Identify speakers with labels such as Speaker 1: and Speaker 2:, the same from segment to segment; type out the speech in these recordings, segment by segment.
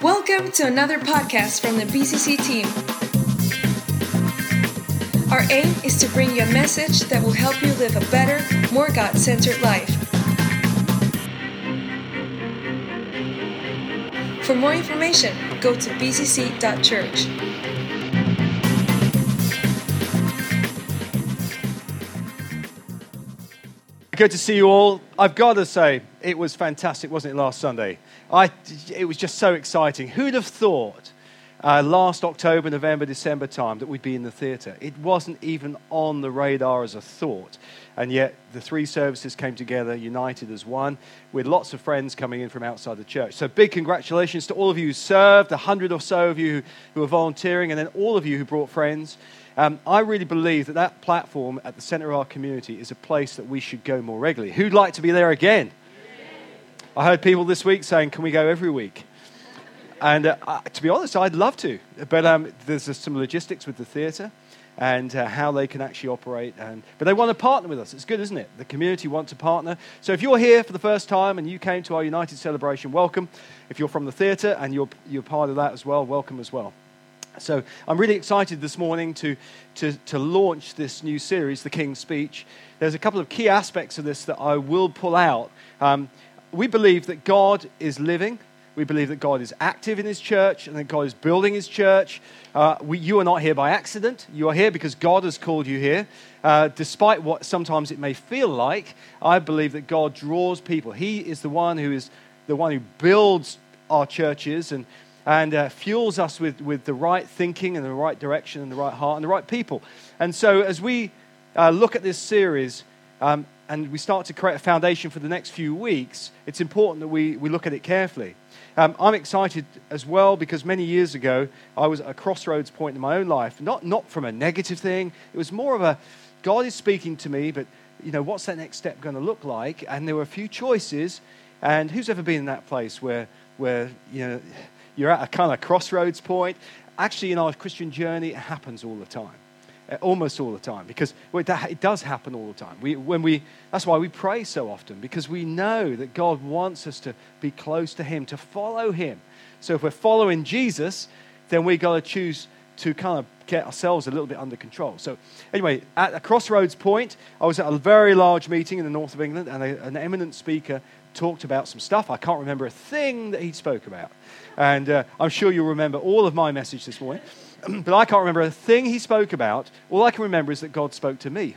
Speaker 1: Welcome to another podcast from the BCC team. Our aim is to bring you a message that will help you live a better, more God centered life. For more information, go to bcc.church.
Speaker 2: Good to see you all. I've got to say, it was fantastic, wasn't it, last Sunday? I, it was just so exciting. Who'd have thought uh, last October, November, December time that we'd be in the theatre? It wasn't even on the radar as a thought. And yet, the three services came together, united as one, with lots of friends coming in from outside the church. So, big congratulations to all of you who served, a hundred or so of you who were volunteering, and then all of you who brought friends. Um, I really believe that that platform at the center of our community is a place that we should go more regularly. Who'd like to be there again? I heard people this week saying, Can we go every week? And uh, to be honest, I'd love to. But um, there's uh, some logistics with the theatre and uh, how they can actually operate. And, but they want to partner with us. It's good, isn't it? The community want to partner. So if you're here for the first time and you came to our United celebration, welcome. If you're from the theatre and you're, you're part of that as well, welcome as well. So I'm really excited this morning to, to, to launch this new series, The King's Speech. There's a couple of key aspects of this that I will pull out. Um, we believe that God is living. We believe that God is active in His church and that God is building His church. Uh, we, you are not here by accident. You are here because God has called you here. Uh, despite what sometimes it may feel like, I believe that God draws people. He is the one who is the one who builds our churches and and uh, fuels us with, with the right thinking and the right direction and the right heart and the right people. And so, as we uh, look at this series um, and we start to create a foundation for the next few weeks, it's important that we, we look at it carefully. Um, I'm excited as well because many years ago I was at a crossroads point in my own life, not, not from a negative thing, it was more of a God is speaking to me, but you know, what's that next step going to look like? And there were a few choices. And who's ever been in that place where, where you know, you're at a kind of crossroads point. Actually, in our Christian journey, it happens all the time. Uh, almost all the time, because it does happen all the time. We, when we, that's why we pray so often, because we know that God wants us to be close to Him, to follow Him. So if we're following Jesus, then we've got to choose to kind of get ourselves a little bit under control. So, anyway, at a crossroads point, I was at a very large meeting in the north of England, and a, an eminent speaker talked about some stuff. I can't remember a thing that he spoke about. And uh, I'm sure you'll remember all of my message this morning. but I can't remember a thing he spoke about. All I can remember is that God spoke to me.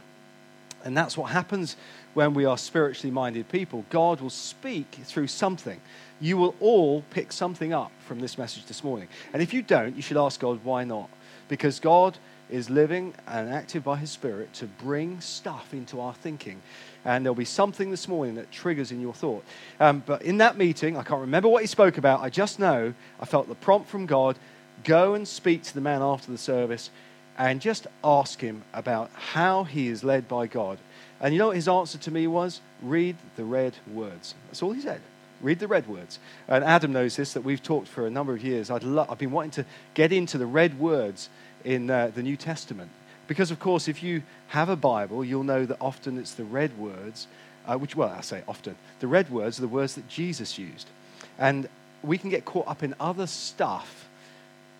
Speaker 2: And that's what happens when we are spiritually minded people. God will speak through something. You will all pick something up from this message this morning. And if you don't, you should ask God, why not? Because God is living and active by His Spirit to bring stuff into our thinking and there'll be something this morning that triggers in your thought. Um, but in that meeting, I can't remember what he spoke about. I just know I felt the prompt from God go and speak to the man after the service and just ask him about how he is led by God. And you know what his answer to me was? Read the red words. That's all he said. Read the red words. And Adam knows this, that we've talked for a number of years. i have been wanting to get into the red words in uh, the New Testament. Because, of course, if you have a Bible, you'll know that often it's the red words, uh, which, well, I say often, the red words are the words that Jesus used. And we can get caught up in other stuff.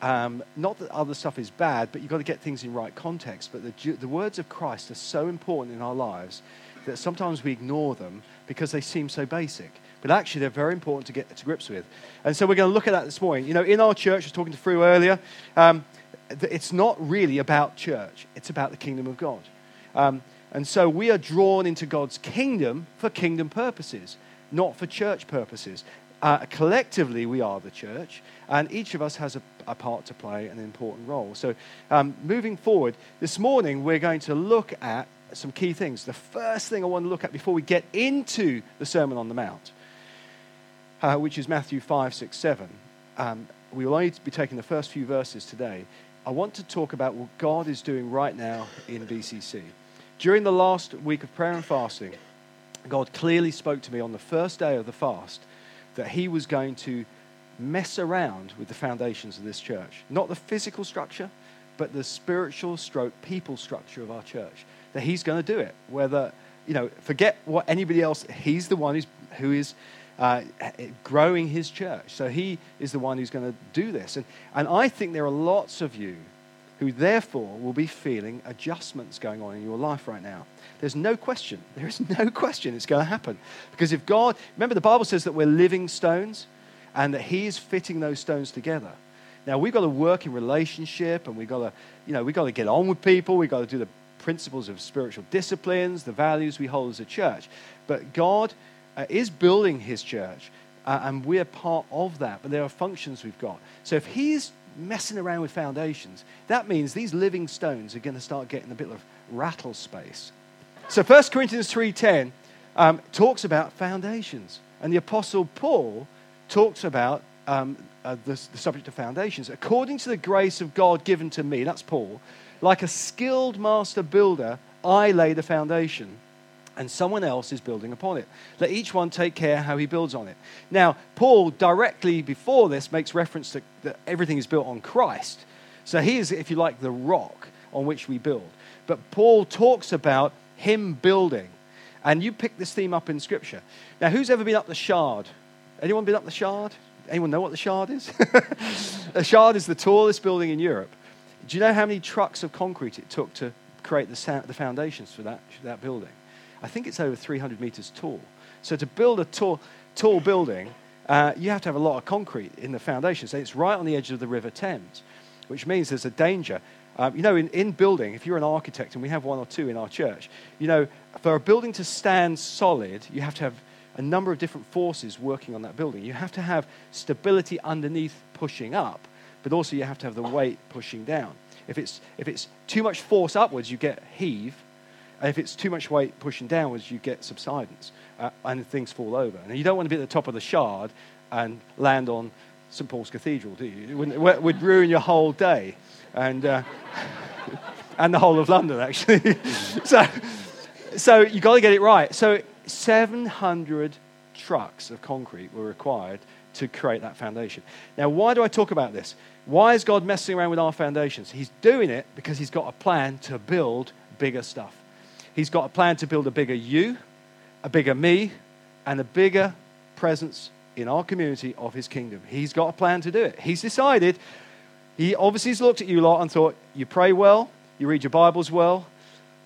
Speaker 2: Um, not that other stuff is bad, but you've got to get things in right context. But the, the words of Christ are so important in our lives that sometimes we ignore them because they seem so basic. But actually, they're very important to get to grips with. And so we're going to look at that this morning. You know, in our church, I was talking to Fru earlier, um, it's not really about church, it's about the kingdom of God. Um, and so we are drawn into God's kingdom for kingdom purposes, not for church purposes. Uh, collectively, we are the church, and each of us has a, a part to play, an important role. So, um, moving forward, this morning we're going to look at some key things. The first thing I want to look at before we get into the Sermon on the Mount, uh, which is Matthew 5, 6, 7. Um, we will only be taking the first few verses today. I want to talk about what God is doing right now in BCC. During the last week of prayer and fasting, God clearly spoke to me on the first day of the fast that He was going to mess around with the foundations of this church. Not the physical structure, but the spiritual stroke people structure of our church. That He's going to do it. Whether, you know, forget what anybody else, He's the one who's, who is uh, growing his church. So he is the one who's going to do this. And, and I think there are lots of you who therefore will be feeling adjustments going on in your life right now. There's no question. There is no question it's going to happen. Because if God, remember the Bible says that we're living stones and that He is fitting those stones together. Now we've got to work in relationship and we've got to, you know, we've got to get on with people. We've got to do the principles of spiritual disciplines, the values we hold as a church. But God uh, is building His church uh, and we're part of that. But there are functions we've got. So if He's messing around with foundations, that means these living stones are going to start getting a bit of rattle space. So 1 Corinthians 3.10 um, talks about foundations. And the Apostle Paul talks about um, uh, the, the subject of foundations. According to the grace of God given to me, that's Paul, like a skilled master builder, I lay the foundation and someone else is building upon it. Let each one take care how he builds on it. Now, Paul directly before this makes reference to that everything is built on Christ. So he is, if you like, the rock on which we build. But Paul talks about him building. And you pick this theme up in Scripture. Now, who's ever been up the Shard? Anyone been up the Shard? Anyone know what the Shard is? the Shard is the tallest building in Europe. Do you know how many trucks of concrete it took to create the, the foundations for that, that building? I think it's over 300 meters tall. So to build a tall, tall building, uh, you have to have a lot of concrete in the foundations. And it's right on the edge of the River Thames, which means there's a danger um, you know, in, in building, if you're an architect, and we have one or two in our church, you know, for a building to stand solid, you have to have a number of different forces working on that building. You have to have stability underneath pushing up, but also you have to have the weight pushing down. If it's, if it's too much force upwards, you get heave. And if it's too much weight pushing downwards, you get subsidence uh, and things fall over. And you don't want to be at the top of the shard and land on St. Paul's Cathedral, do you? It would, would ruin your whole day and, uh, and the whole of London, actually. so, so you've got to get it right. So 700 trucks of concrete were required to create that foundation. Now, why do I talk about this? Why is God messing around with our foundations? He's doing it because He's got a plan to build bigger stuff. He's got a plan to build a bigger you, a bigger me, and a bigger presence in our community of His kingdom. He's got a plan to do it. He's decided he obviously has looked at you lot and thought, you pray well, you read your Bibles well,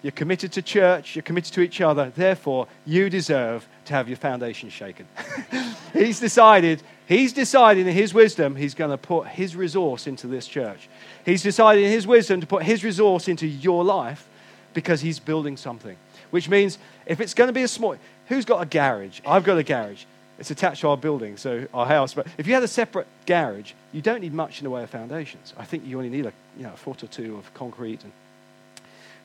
Speaker 2: you're committed to church, you're committed to each other, therefore you deserve to have your foundation shaken. he's decided, he's decided in his wisdom, he's going to put his resource into this church. He's decided in his wisdom to put his resource into your life because he's building something. Which means if it's going to be a small, who's got a garage? I've got a garage. It's attached to our building, so our house. But if you had a separate garage, you don't need much in the way of foundations. I think you only need a, you know, foot or two of concrete. And,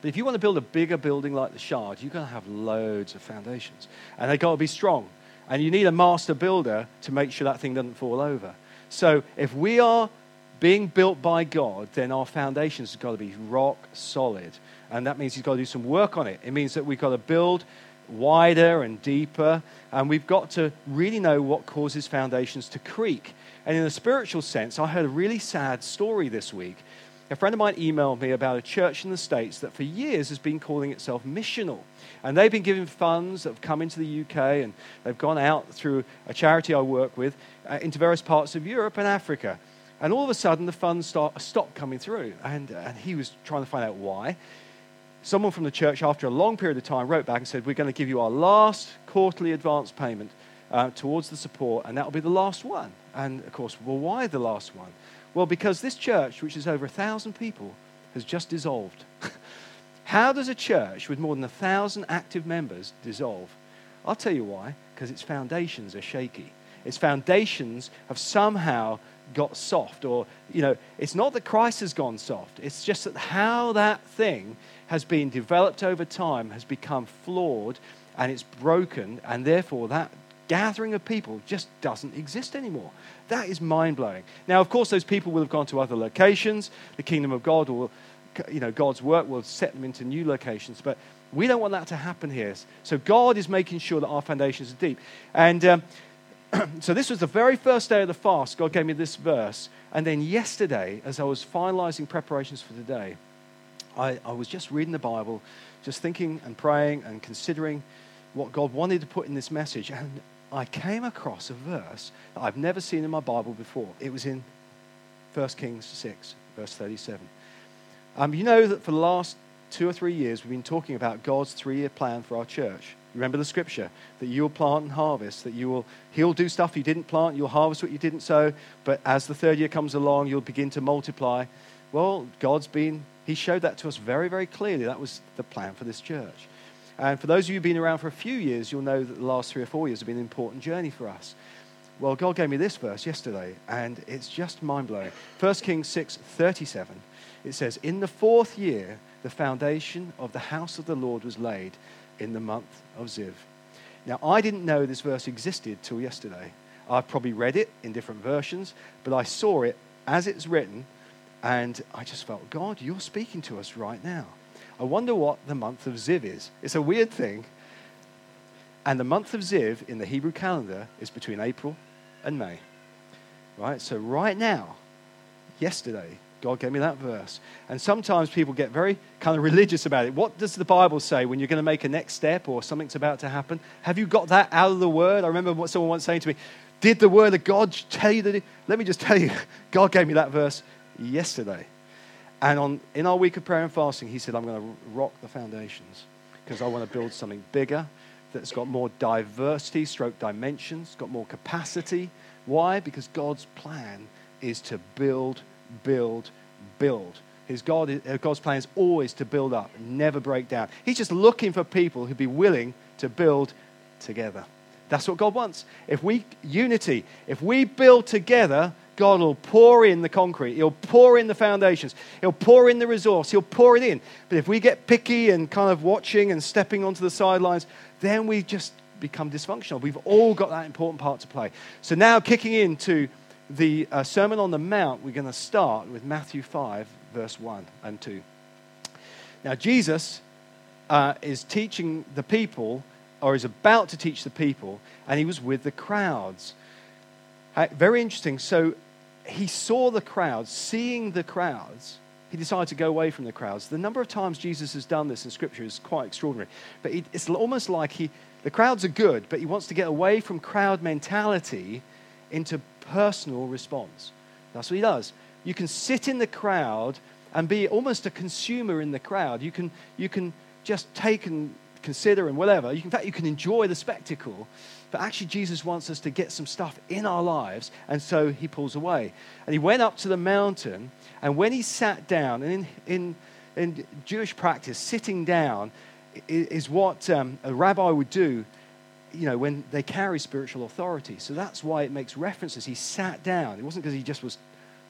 Speaker 2: but if you want to build a bigger building like the Shard, you're going to have loads of foundations. And they've got to be strong. And you need a master builder to make sure that thing doesn't fall over. So if we are being built by God, then our foundations have got to be rock solid. And that means He's got to do some work on it. It means that we've got to build wider and deeper. And we've got to really know what causes foundations to creak. And in a spiritual sense, I heard a really sad story this week. A friend of mine emailed me about a church in the States that for years has been calling itself missional. And they've been giving funds that have come into the UK and they've gone out through a charity I work with uh, into various parts of Europe and Africa. And all of a sudden, the funds start, stopped coming through. And, and he was trying to find out why someone from the church, after a long period of time, wrote back and said, We're going to give you our last quarterly advance payment uh, towards the support, and that will be the last one. And of course, well, why the last one? Well, because this church, which is over a thousand people, has just dissolved. How does a church with more than a thousand active members dissolve? I'll tell you why. Because its foundations are shaky. Its foundations have somehow got soft, or, you know, it's not that Christ has gone soft. It's just that how that thing has been developed over time has become flawed and it's broken, and therefore that gathering of people just doesn't exist anymore. That is mind blowing. Now, of course, those people will have gone to other locations. The kingdom of God will, you know, God's work will set them into new locations. But we don't want that to happen here. So God is making sure that our foundations are deep. And um, so this was the very first day of the fast. God gave me this verse. And then yesterday, as I was finalizing preparations for today, I, I was just reading the Bible, just thinking and praying and considering what God wanted to put in this message. And I came across a verse that I've never seen in my Bible before. It was in 1 Kings 6, verse 37. Um, you know that for the last two or three years, we've been talking about God's three year plan for our church. Remember the scripture that you'll plant and harvest, that you will, He'll do stuff you didn't plant, you'll harvest what you didn't sow, but as the third year comes along, you'll begin to multiply. Well, God's been, He showed that to us very, very clearly. That was the plan for this church. And for those of you who've been around for a few years, you'll know that the last three or four years have been an important journey for us. Well, God gave me this verse yesterday, and it's just mind blowing. 1 Kings 6 37, it says, In the fourth year, the foundation of the house of the Lord was laid in the month of Ziv. Now, I didn't know this verse existed till yesterday. I've probably read it in different versions, but I saw it as it's written, and I just felt, God, you're speaking to us right now. I wonder what the month of Ziv is. It's a weird thing. And the month of Ziv in the Hebrew calendar is between April and May. Right? So, right now, yesterday, God gave me that verse. And sometimes people get very kind of religious about it. What does the Bible say when you're going to make a next step or something's about to happen? Have you got that out of the Word? I remember what someone once saying to me, Did the Word of God tell you that? It? Let me just tell you, God gave me that verse yesterday. And on, in our week of prayer and fasting, he said, I'm going to rock the foundations because I want to build something bigger that's got more diversity, stroke dimensions, got more capacity. Why? Because God's plan is to build, build, build. His God, God's plan is always to build up, never break down. He's just looking for people who'd be willing to build together. That's what God wants. If we, unity, if we build together, God will pour in the concrete. He'll pour in the foundations. He'll pour in the resource. He'll pour it in. But if we get picky and kind of watching and stepping onto the sidelines, then we just become dysfunctional. We've all got that important part to play. So now, kicking into the uh, Sermon on the Mount, we're going to start with Matthew 5, verse 1 and 2. Now, Jesus uh, is teaching the people, or is about to teach the people, and he was with the crowds. Very interesting. So, he saw the crowds, seeing the crowds, he decided to go away from the crowds. The number of times Jesus has done this in Scripture is quite extraordinary. But it's almost like he, the crowds are good, but he wants to get away from crowd mentality into personal response. That's what he does. You can sit in the crowd and be almost a consumer in the crowd. You can, you can just take and consider and whatever. You in fact, you can enjoy the spectacle. But actually, Jesus wants us to get some stuff in our lives, and so he pulls away. And he went up to the mountain, and when he sat down, and in, in, in Jewish practice, sitting down is what um, a rabbi would do you know, when they carry spiritual authority. So that's why it makes references. He sat down. It wasn't because he just was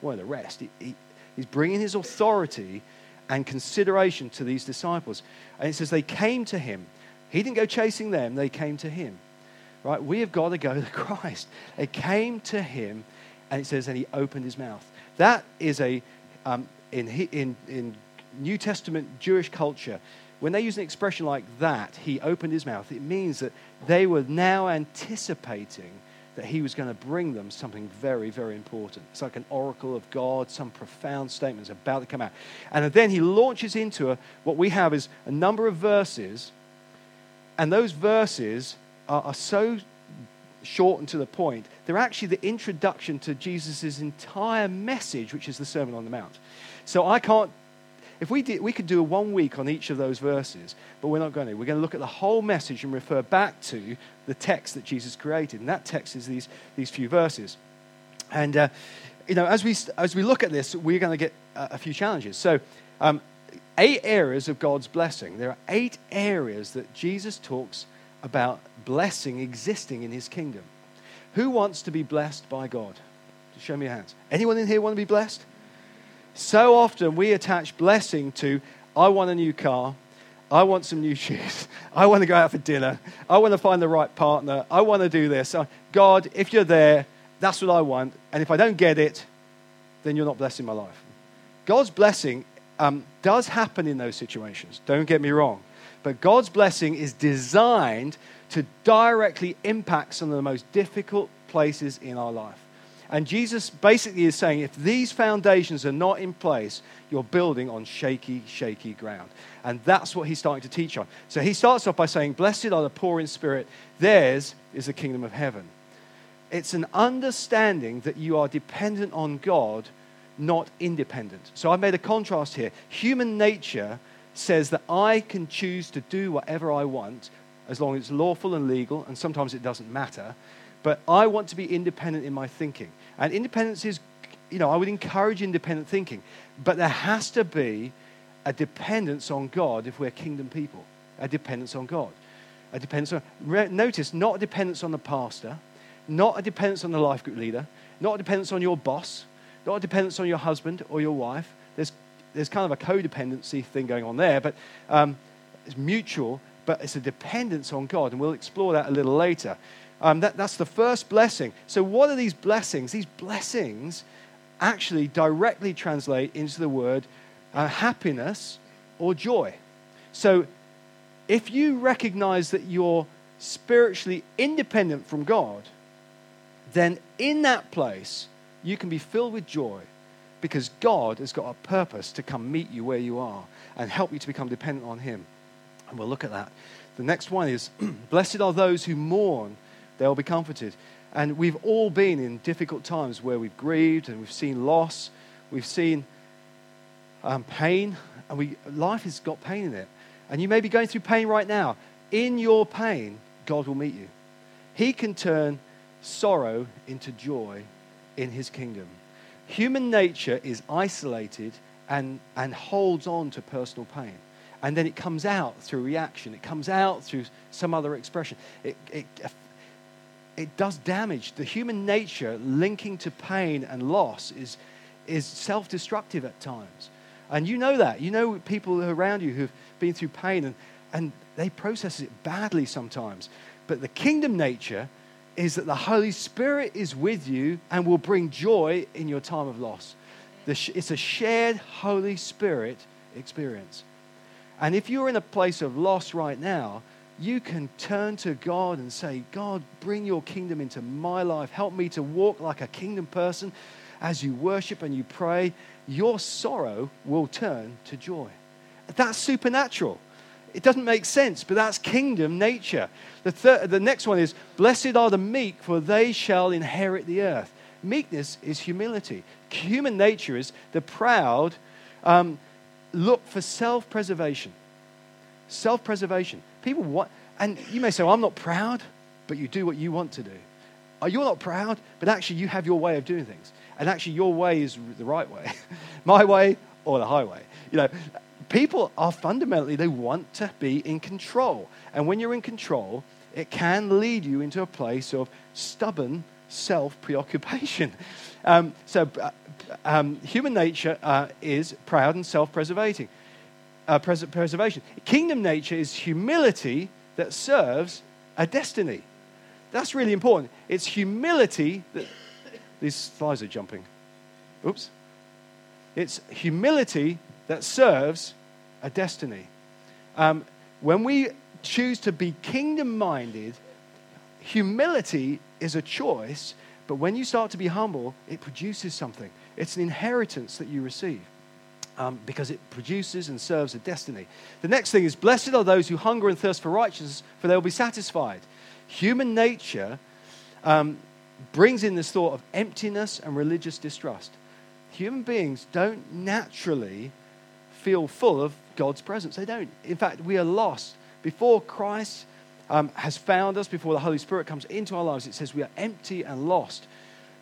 Speaker 2: one of the rest. He, he, he's bringing his authority and consideration to these disciples. And it says they came to him. He didn't go chasing them, they came to him right? We have got to go to Christ. They came to him, and it says, and he opened his mouth. That is a, um, in, in, in New Testament Jewish culture, when they use an expression like that, he opened his mouth, it means that they were now anticipating that he was going to bring them something very, very important. It's like an oracle of God, some profound statement is about to come out. And then he launches into a, what we have is a number of verses, and those verses are, are so short and to the point, they're actually the introduction to Jesus' entire message, which is the Sermon on the Mount. So I can't, if we did, we could do a one week on each of those verses, but we're not going to. We're going to look at the whole message and refer back to the text that Jesus created. And that text is these, these few verses. And, uh, you know, as we, as we look at this, we're going to get a, few challenges. So, um, eight areas of God's blessing. There are eight areas that Jesus talks about blessing existing in his kingdom. Who wants to be blessed by God? Just Show me your hands. Anyone in here want to be blessed? So often we attach blessing to, I want a new car, I want some new shoes, I want to go out for dinner, I want to find the right partner, I want to do this. God, if you're there, that's what I want. And if I don't get it, then you're not blessing my life. God's blessing um, does happen in those situations. Don't get me wrong. But God's blessing is designed to directly impact some of the most difficult places in our life. And Jesus basically is saying if these foundations are not in place, you're building on shaky, shaky ground. And that's what he's starting to teach on. So he starts off by saying, Blessed are the poor in spirit, theirs is the kingdom of heaven. It's an understanding that you are dependent on God, not independent. So I've made a contrast here. Human nature says that I can choose to do whatever I want as long as it's lawful and legal, and sometimes it doesn't matter. But I want to be independent in my thinking. And independence is, you know, I would encourage independent thinking. But there has to be a dependence on God if we're kingdom people. A dependence on God. A dependence on, notice, not a dependence on the pastor, not a dependence on the life group leader, not a dependence on your boss, not a dependence on your husband or your wife. There's, there's kind of a codependency thing going on there, but um, it's mutual, but it's a dependence on God, and we'll explore that a little later. Um, that, that's the first blessing. So, what are these blessings? These blessings actually directly translate into the word uh, happiness or joy. So, if you recognize that you're spiritually independent from God, then in that place, you can be filled with joy because God has got a purpose to come meet you where you are and help you to become dependent on Him. And we'll look at that. The next one is Blessed are those who mourn, they'll be comforted. And we've all been in difficult times where we've grieved and we've seen loss, we've seen um, pain, and we, life has got pain in it. And you may be going through pain right now. In your pain, God will meet you. He can turn sorrow into joy in his kingdom. Human nature is isolated and, and holds on to personal pain. And then it comes out through reaction, it comes out through some other expression. It, it, it does damage. The human nature linking to pain and loss is, is self destructive at times. And you know that. You know people around you who've been through pain and, and they process it badly sometimes. But the kingdom nature is that the Holy Spirit is with you and will bring joy in your time of loss. It's a shared Holy Spirit experience. And if you're in a place of loss right now, you can turn to God and say, God, bring your kingdom into my life. Help me to walk like a kingdom person. As you worship and you pray, your sorrow will turn to joy. That's supernatural. It doesn't make sense, but that's kingdom nature. The, third, the next one is Blessed are the meek, for they shall inherit the earth. Meekness is humility. Human nature is the proud um, look for self preservation. Self preservation. People want, and you may say, well, I'm not proud, but you do what you want to do. Oh, you're not proud, but actually you have your way of doing things. And actually your way is the right way. My way or the highway. You know, people are fundamentally, they want to be in control. And when you're in control, it can lead you into a place of stubborn self preoccupation. Um, so, uh, um, human nature uh, is proud and self preservating. Uh, pres- preservation. Kingdom nature is humility that serves a destiny. That's really important. It's humility that. These flies are jumping. Oops. It's humility that serves a destiny. Um, when we choose to be kingdom minded, humility is a choice, but when you start to be humble, it produces something. It's an inheritance that you receive. Um, because it produces and serves a destiny. The next thing is Blessed are those who hunger and thirst for righteousness, for they will be satisfied. Human nature um, brings in this thought of emptiness and religious distrust human beings don't naturally feel full of God's presence. They don't. In fact, we are lost. Before Christ um, has found us, before the Holy Spirit comes into our lives, it says we are empty and lost.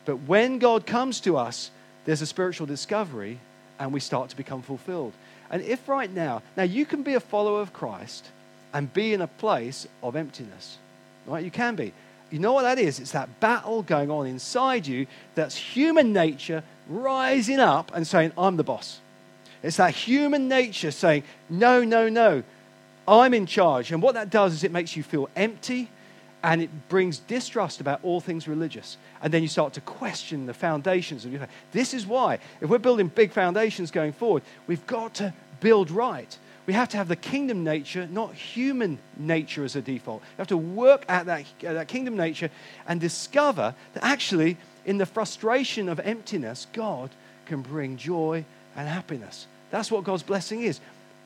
Speaker 2: But when God comes to us, there's a spiritual discovery and we start to become fulfilled. And if right now, now you can be a follower of Christ and be in a place of emptiness, right? You can be. You know what that is? It's that battle going on inside you that's human nature rising up and saying, I'm the boss. It's that human nature saying, No, no, no, I'm in charge. And what that does is it makes you feel empty and it brings distrust about all things religious. And then you start to question the foundations of your faith. This is why, if we're building big foundations going forward, we've got to build right. We have to have the kingdom nature, not human nature as a default. We have to work at that, at that kingdom nature and discover that actually, in the frustration of emptiness, God can bring joy and happiness. That's what God's blessing is.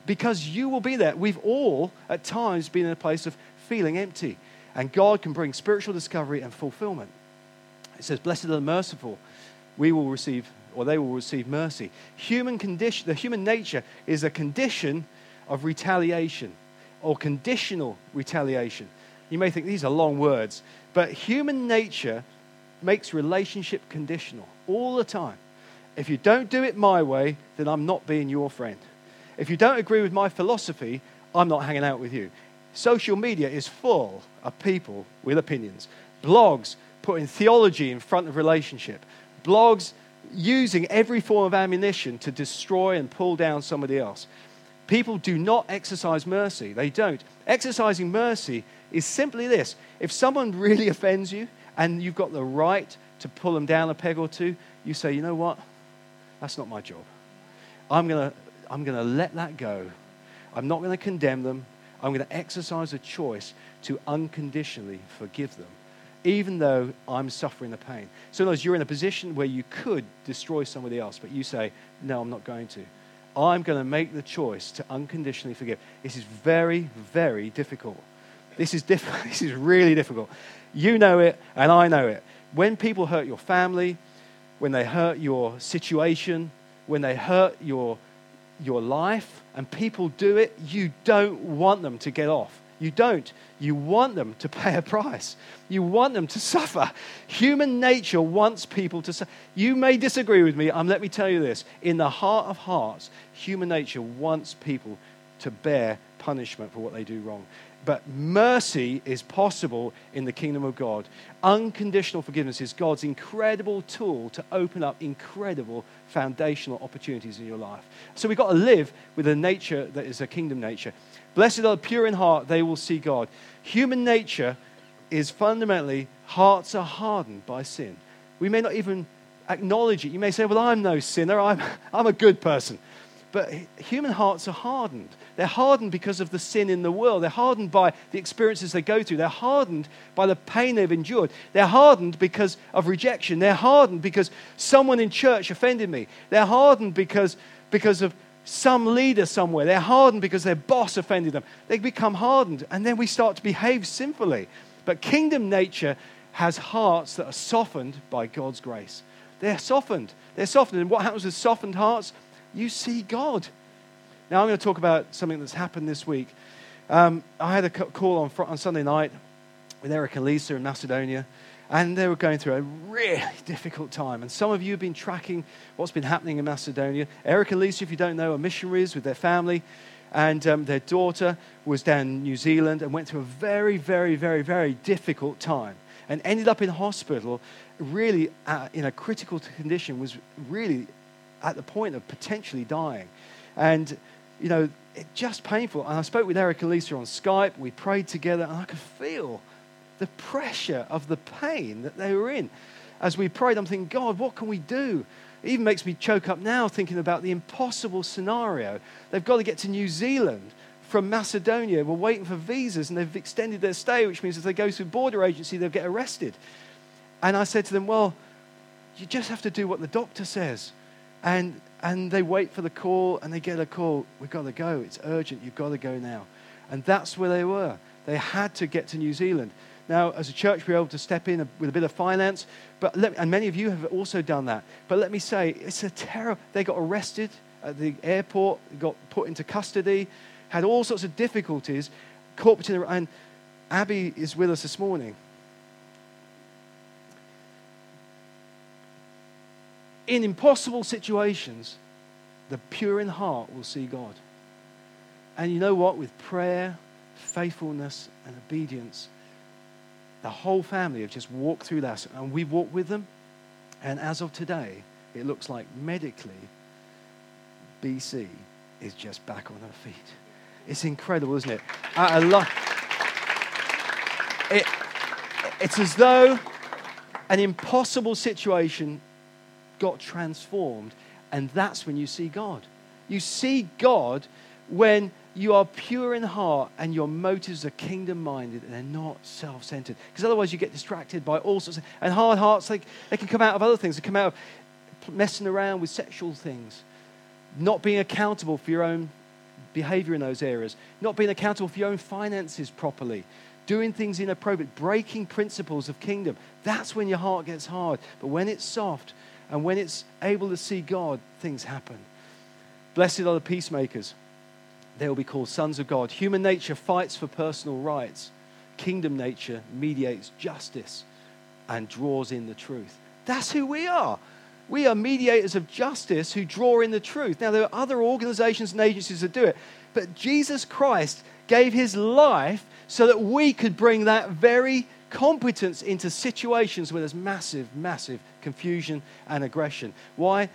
Speaker 2: Because you will be there. We've all, at times, been in a place of feeling empty. And God can bring spiritual discovery and fulfillment. It says, Blessed are the merciful, we will receive, or they will receive mercy. Human condition, the human nature is a condition of retaliation or conditional retaliation. You may think these are long words, but human nature makes relationship conditional all the time. If you don't do it my way, then I'm not being your friend. If you don't agree with my philosophy, I'm not hanging out with you. Social media is full of people with opinions. Blogs putting theology in front of relationship. Blogs using every form of ammunition to destroy and pull down somebody else. People do not exercise mercy. They don't. Exercising mercy is simply this if someone really offends you and you've got the right to pull them down a peg or two, you say, you know what? That's not my job. I'm going to I'm going to let that go. I'm not going to condemn them. I'm going to exercise a choice to unconditionally forgive them, even though I'm suffering the pain. So, in other you're in a position where you could destroy somebody else, but you say, No, I'm not going to. I'm going to make the choice to unconditionally forgive. This is very, very difficult. This is, diff- this is really difficult. You know it, and I know it. When people hurt your family, when they hurt your situation, when they hurt your your life and people do it, you don't want them to get off. You don't. You want them to pay a price. You want them to suffer. Human nature wants people to suffer. You may disagree with me. Um, let me tell you this. In the heart of hearts, human nature wants people to bear punishment for what they do wrong. But mercy is possible in the kingdom of God. Unconditional forgiveness is God's incredible tool to open up incredible foundational opportunities in your life. So we've got to live with a nature that is a kingdom nature. Blessed are the pure in heart, they will see God. Human nature is fundamentally hearts are hardened by sin. We may not even acknowledge it. You may say, Well, I'm no sinner, I'm, I'm a good person. But human hearts are hardened. They're hardened because of the sin in the world. They're hardened by the experiences they go through. They're hardened by the pain they've endured. They're hardened because of rejection. They're hardened because someone in church offended me. They're hardened because, because of some leader somewhere. They're hardened because their boss offended them. They become hardened, and then we start to behave sinfully. But kingdom nature has hearts that are softened by God's grace. They're softened. They're softened. And what happens with softened hearts? You see God. Now, I'm going to talk about something that's happened this week. Um, I had a call on, on Sunday night with Eric and Lisa in Macedonia, and they were going through a really difficult time. And some of you have been tracking what's been happening in Macedonia. Eric and Lisa, if you don't know, are missionaries with their family, and um, their daughter was down in New Zealand and went through a very, very, very, very difficult time and ended up in hospital really uh, in a critical condition, was really at the point of potentially dying. And you know, it, just painful. And I spoke with Eric and Lisa on Skype. We prayed together, and I could feel the pressure of the pain that they were in. As we prayed, I'm thinking, God, what can we do? It even makes me choke up now thinking about the impossible scenario. They've got to get to New Zealand from Macedonia. We're waiting for visas, and they've extended their stay, which means if they go through border agency, they'll get arrested. And I said to them, Well, you just have to do what the doctor says. And and they wait for the call and they get a call. We've got to go. It's urgent. You've got to go now. And that's where they were. They had to get to New Zealand. Now, as a church, we were able to step in with a bit of finance, but let, and many of you have also done that. But let me say, it's a terror. They got arrested at the airport, got put into custody, had all sorts of difficulties. Corporate, and Abby is with us this morning. In impossible situations, the pure in heart will see God. And you know what? With prayer, faithfulness, and obedience, the whole family have just walked through that. And we've walked with them. And as of today, it looks like medically, BC is just back on her feet. It's incredible, isn't it? I love it. It's as though an impossible situation got transformed. And that's when you see God. You see God when you are pure in heart and your motives are kingdom minded and they're not self centered. Because otherwise, you get distracted by all sorts of And hard hearts, they, they can come out of other things. They come out of messing around with sexual things, not being accountable for your own behavior in those areas, not being accountable for your own finances properly, doing things inappropriate, breaking principles of kingdom. That's when your heart gets hard. But when it's soft and when it's able to see God, things happen. Blessed are the peacemakers they will be called sons of God. Human nature fights for personal rights, kingdom nature mediates justice and draws in the truth. That's who we are. We are mediators of justice who draw in the truth. Now, there are other organizations and agencies that do it, but Jesus Christ gave his life so that we could bring that very competence into situations where there's massive, massive confusion and aggression. Why?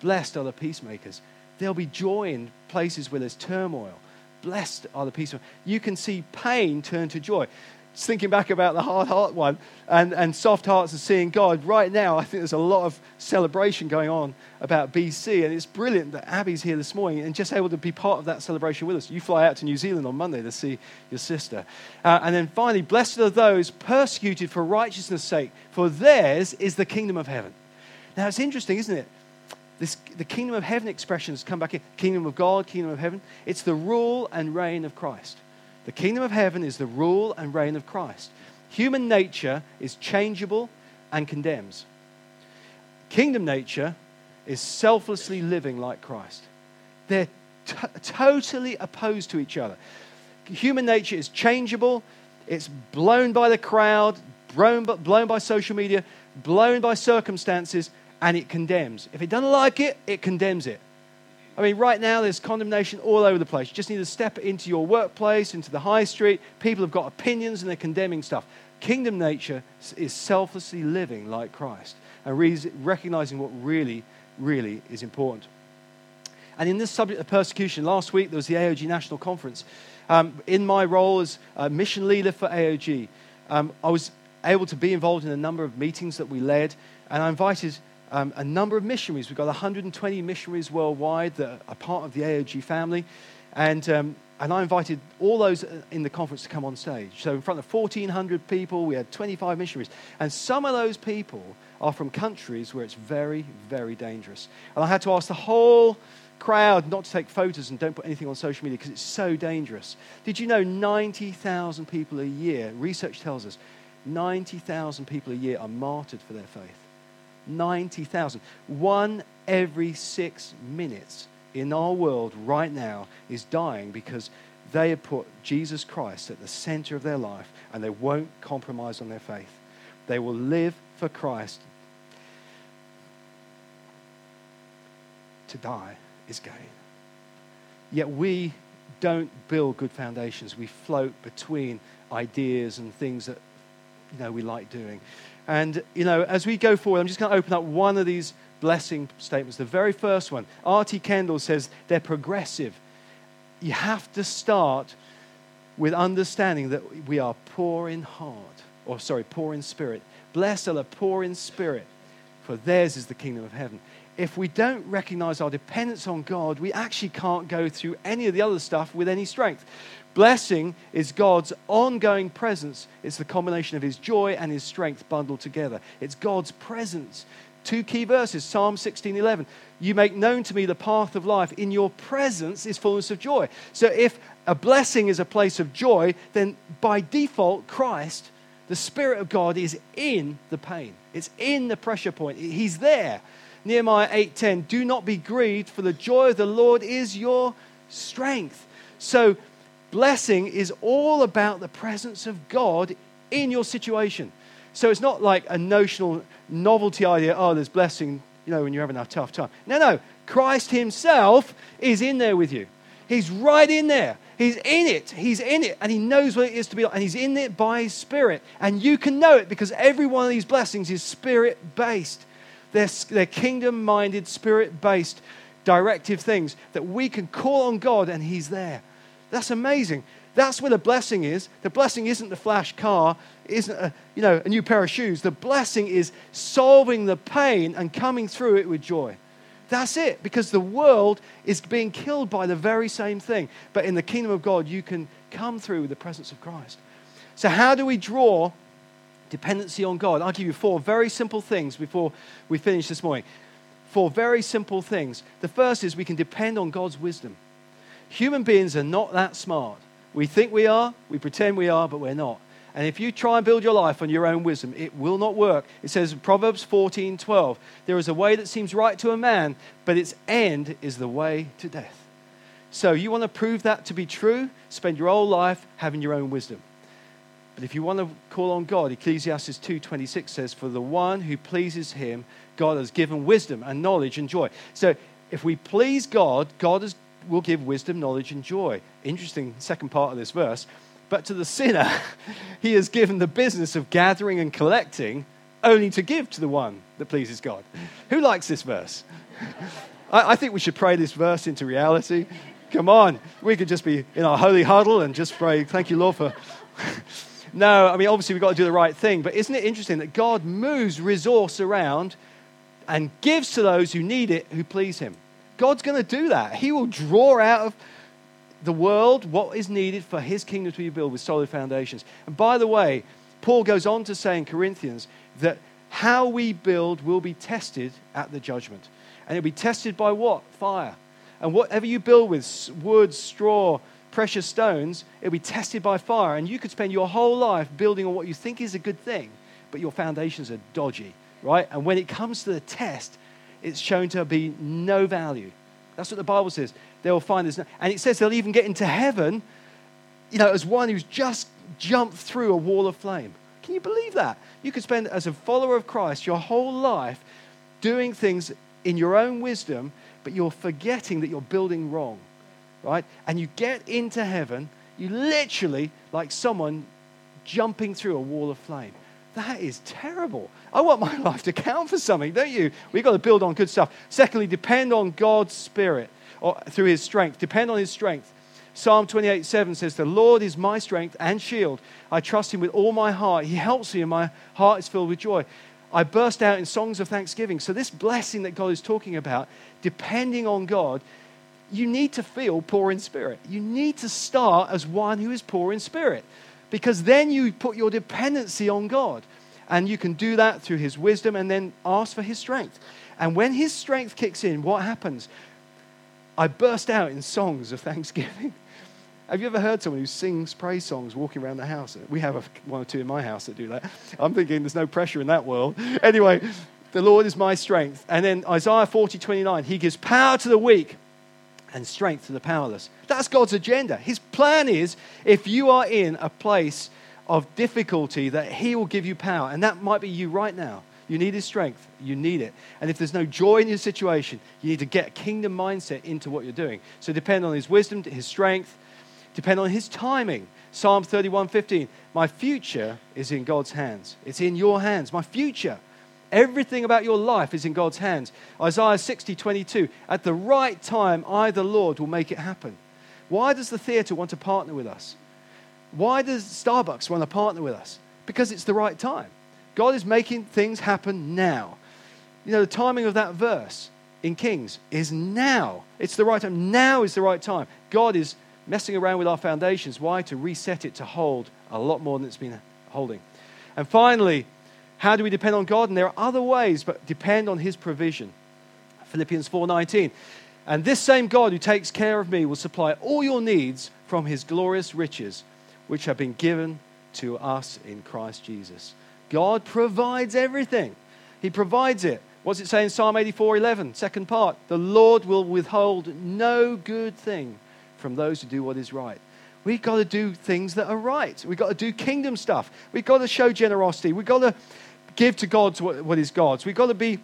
Speaker 2: Blessed are the peacemakers There'll be joy in places where there's turmoil. Blessed are the peacemakers. You can see pain turn to joy. Thinking back about the hard heart one and, and soft hearts and seeing God, right now, I think there's a lot of celebration going on about BC. And it's brilliant that Abby's here this morning and just able to be part of that celebration with us. You fly out to New Zealand on Monday to see your sister. Uh, and then finally, blessed are those persecuted for righteousness' sake, for theirs is the kingdom of heaven. Now, it's interesting, isn't it? This, the kingdom of heaven expressions come back in kingdom of God, kingdom of heaven. It's the rule and reign of Christ. The kingdom of heaven is the rule and reign of Christ. Human nature is changeable and condemns. Kingdom nature is selflessly living like Christ. They're t- totally opposed to each other. Human nature is changeable, it's blown by the crowd, blown, blown by social media, blown by circumstances, and it condemns. If it doesn't like it, it condemns it. I mean, right now there's condemnation all over the place. You just need to step into your workplace, into the high street. People have got opinions and they're condemning stuff. Kingdom nature is selflessly living like Christ and re- recognizing what really, really is important. And in this subject of persecution, last week there was the AOG National Conference. Um, in my role as mission leader for AOG, um, I was able to be involved in a number of meetings that we led, and I invited um, a number of missionaries. We've got 120 missionaries worldwide that are part of the AOG family. And, um, and I invited all those in the conference to come on stage. So, in front of 1,400 people, we had 25 missionaries. And some of those people are from countries where it's very, very dangerous. And I had to ask the whole crowd not to take photos and don't put anything on social media because it's so dangerous. Did you know 90,000 people a year, research tells us, 90,000 people a year are martyred for their faith? 90,000. One every six minutes in our world right now is dying because they have put Jesus Christ at the center of their life and they won't compromise on their faith. They will live for Christ. To die is gain. Yet we don't build good foundations. We float between ideas and things that you know we like doing. And, you know, as we go forward, I'm just going to open up one of these blessing statements. The very first one, R.T. Kendall says they're progressive. You have to start with understanding that we are poor in heart, or sorry, poor in spirit. Blessed are the poor in spirit, for theirs is the kingdom of heaven. If we don't recognize our dependence on God, we actually can't go through any of the other stuff with any strength. Blessing is God's ongoing presence. It's the combination of his joy and his strength bundled together. It's God's presence. Two key verses Psalm 16 11. You make known to me the path of life. In your presence is fullness of joy. So if a blessing is a place of joy, then by default, Christ, the Spirit of God, is in the pain. It's in the pressure point. He's there. Nehemiah 8:10. Do not be grieved, for the joy of the Lord is your strength. So blessing is all about the presence of God in your situation. So it's not like a notional novelty idea, oh, there's blessing, you know, when you're having a tough time. No, no. Christ Himself is in there with you. He's right in there. He's in it. He's in it. And He knows what it is to be. And He's in it by His Spirit. And you can know it because every one of these blessings is spirit based. They're, they're kingdom minded, spirit based, directive things that we can call on God and He's there. That's amazing. That's where the blessing is. The blessing isn't the flash car, isn't a, you know, a new pair of shoes. The blessing is solving the pain and coming through it with joy. That's it, because the world is being killed by the very same thing. But in the kingdom of God, you can come through with the presence of Christ. So, how do we draw dependency on God? I'll give you four very simple things before we finish this morning. Four very simple things. The first is we can depend on God's wisdom. Human beings are not that smart. We think we are, we pretend we are, but we're not. And if you try and build your life on your own wisdom, it will not work. It says in Proverbs 14 12, there is a way that seems right to a man, but its end is the way to death. So you want to prove that to be true? Spend your whole life having your own wisdom. But if you want to call on God, Ecclesiastes 2:26 says, "For the one who pleases him, God has given wisdom and knowledge and joy." So if we please God, God has, will give wisdom, knowledge, and joy. Interesting second part of this verse. But to the sinner, he has given the business of gathering and collecting only to give to the one that pleases God. Who likes this verse? I, I think we should pray this verse into reality. Come on, we could just be in our holy huddle and just pray, thank you, Lord, for. no, I mean, obviously, we've got to do the right thing, but isn't it interesting that God moves resource around and gives to those who need it, who please Him? God's going to do that. He will draw out of the world what is needed for his kingdom to be built with solid foundations. And by the way, Paul goes on to say in Corinthians that how we build will be tested at the judgment. And it'll be tested by what? Fire. And whatever you build with, wood, straw, precious stones, it'll be tested by fire. And you could spend your whole life building on what you think is a good thing, but your foundations are dodgy, right? And when it comes to the test, it's shown to be no value. That's what the Bible says they will find this. And it says they'll even get into heaven, you know, as one who's just jumped through a wall of flame. Can you believe that? You could spend, as a follower of Christ, your whole life doing things in your own wisdom, but you're forgetting that you're building wrong, right? And you get into heaven, you literally, like someone jumping through a wall of flame. That is terrible. I want my life to count for something, don't you? We've got to build on good stuff. Secondly, depend on God's Spirit or through his strength. Depend on his strength. Psalm 28 7 says, The Lord is my strength and shield. I trust him with all my heart. He helps me, and my heart is filled with joy. I burst out in songs of thanksgiving. So, this blessing that God is talking about, depending on God, you need to feel poor in spirit. You need to start as one who is poor in spirit because then you put your dependency on God. And you can do that through his wisdom and then ask for his strength. And when his strength kicks in, what happens? I burst out in songs of thanksgiving. Have you ever heard someone who sings praise songs walking around the house? We have a, one or two in my house that do that. I'm thinking there's no pressure in that world. Anyway, the Lord is my strength. And then Isaiah 40, 29, he gives power to the weak and strength to the powerless. That's God's agenda. His plan is if you are in a place of difficulty, that He will give you power. And that might be you right now. You need His strength. You need it. And if there's no joy in your situation, you need to get a kingdom mindset into what you're doing. So depend on His wisdom, His strength, depend on His timing. Psalm 31 15. My future is in God's hands. It's in your hands. My future. Everything about your life is in God's hands. Isaiah 60 22. At the right time, I, the Lord, will make it happen. Why does the theater want to partner with us? Why does Starbucks want to partner with us? Because it's the right time. God is making things happen now. You know, the timing of that verse in Kings is now. It's the right time. Now is the right time. God is messing around with our foundations. Why? To reset it to hold a lot more than it's been holding. And finally, how do we depend on God? And there are other ways, but depend on His provision. Philippians 4:19. And this same God who takes care of me will supply all your needs from His glorious riches, which have been given to us in Christ Jesus. God provides everything. He provides it. What's it say in Psalm 84 11, second part? The Lord will withhold no good thing from those who do what is right. We've got to do things that are right. We've got to do kingdom stuff. We've got to show generosity. We've got to give to God what, what is God's. We've got to be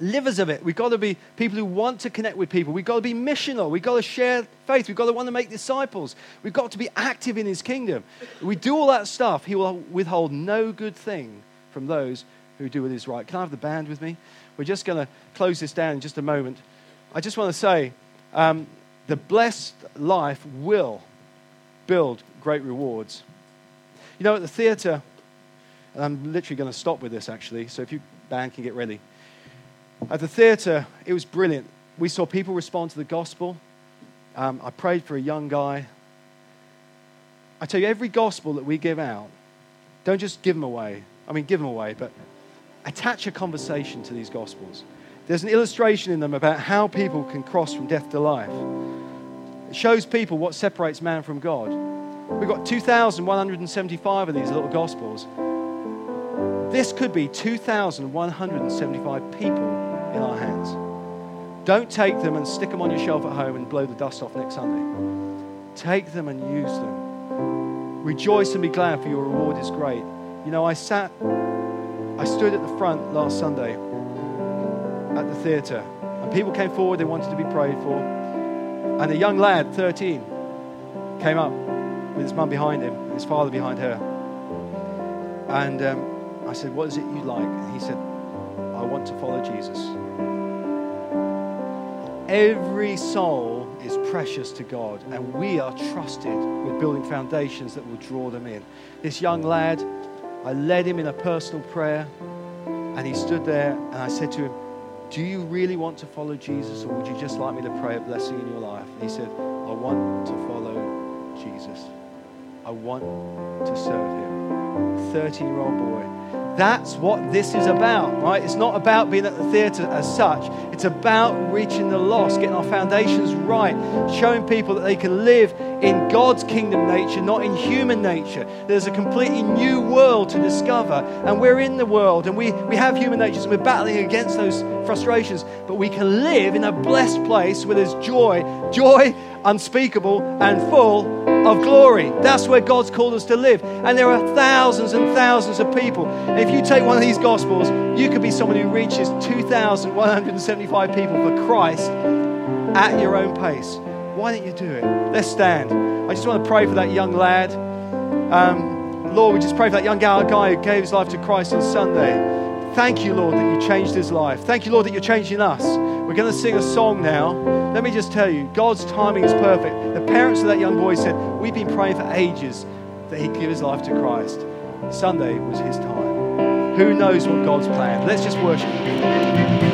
Speaker 2: livers of it. We've got to be people who want to connect with people. We've got to be missional. We've got to share faith. We've got to want to make disciples. We've got to be active in his kingdom. If we do all that stuff, he will withhold no good thing from those who do what is right. Can I have the band with me? We're just going to close this down in just a moment. I just want to say um, the blessed life will build great rewards. You know, at the theatre, and I'm literally going to stop with this actually, so if you band can get ready At the theatre, it was brilliant. We saw people respond to the gospel. Um, I prayed for a young guy. I tell you, every gospel that we give out, don't just give them away. I mean, give them away, but attach a conversation to these gospels. There's an illustration in them about how people can cross from death to life. It shows people what separates man from God. We've got 2,175 of these little gospels. This could be 2,175 people in our hands. Don't take them and stick them on your shelf at home and blow the dust off next Sunday. Take them and use them. Rejoice and be glad, for your reward is great. You know, I sat, I stood at the front last Sunday at the theatre, and people came forward, they wanted to be prayed for. And a young lad, 13, came up with his mum behind him and his father behind her. And um, I said, What is it you like? And he said, I want to follow Jesus. Every soul is precious to God, and we are trusted with building foundations that will draw them in. This young lad, I led him in a personal prayer, and he stood there, and I said to him, Do you really want to follow Jesus, or would you just like me to pray a blessing in your life? And he said, I want to follow Jesus. I want to serve him. 13 year old boy. That's what this is about, right? It's not about being at the theatre as such. It's about reaching the lost, getting our foundations right, showing people that they can live in God's kingdom nature, not in human nature. There's a completely new world to discover, and we're in the world, and we, we have human natures, and we're battling against those frustrations, but we can live in a blessed place where there's joy, joy unspeakable and full of glory. That's where God's called us to live. And there are thousands and thousands of people. If you take one of these gospels, you could be someone who reaches 2,175 people for Christ at your own pace. Why don't you do it? Let's stand. I just want to pray for that young lad. Um, Lord, we just pray for that young guy who gave his life to Christ on Sunday. Thank you, Lord, that you changed his life. Thank you, Lord, that you're changing us. We're going to sing a song now. Let me just tell you, God's timing is perfect. The parents of that young boy said, We've been praying for ages that he'd give his life to Christ. Sunday was his time. Who knows what God's plan? Let's just worship.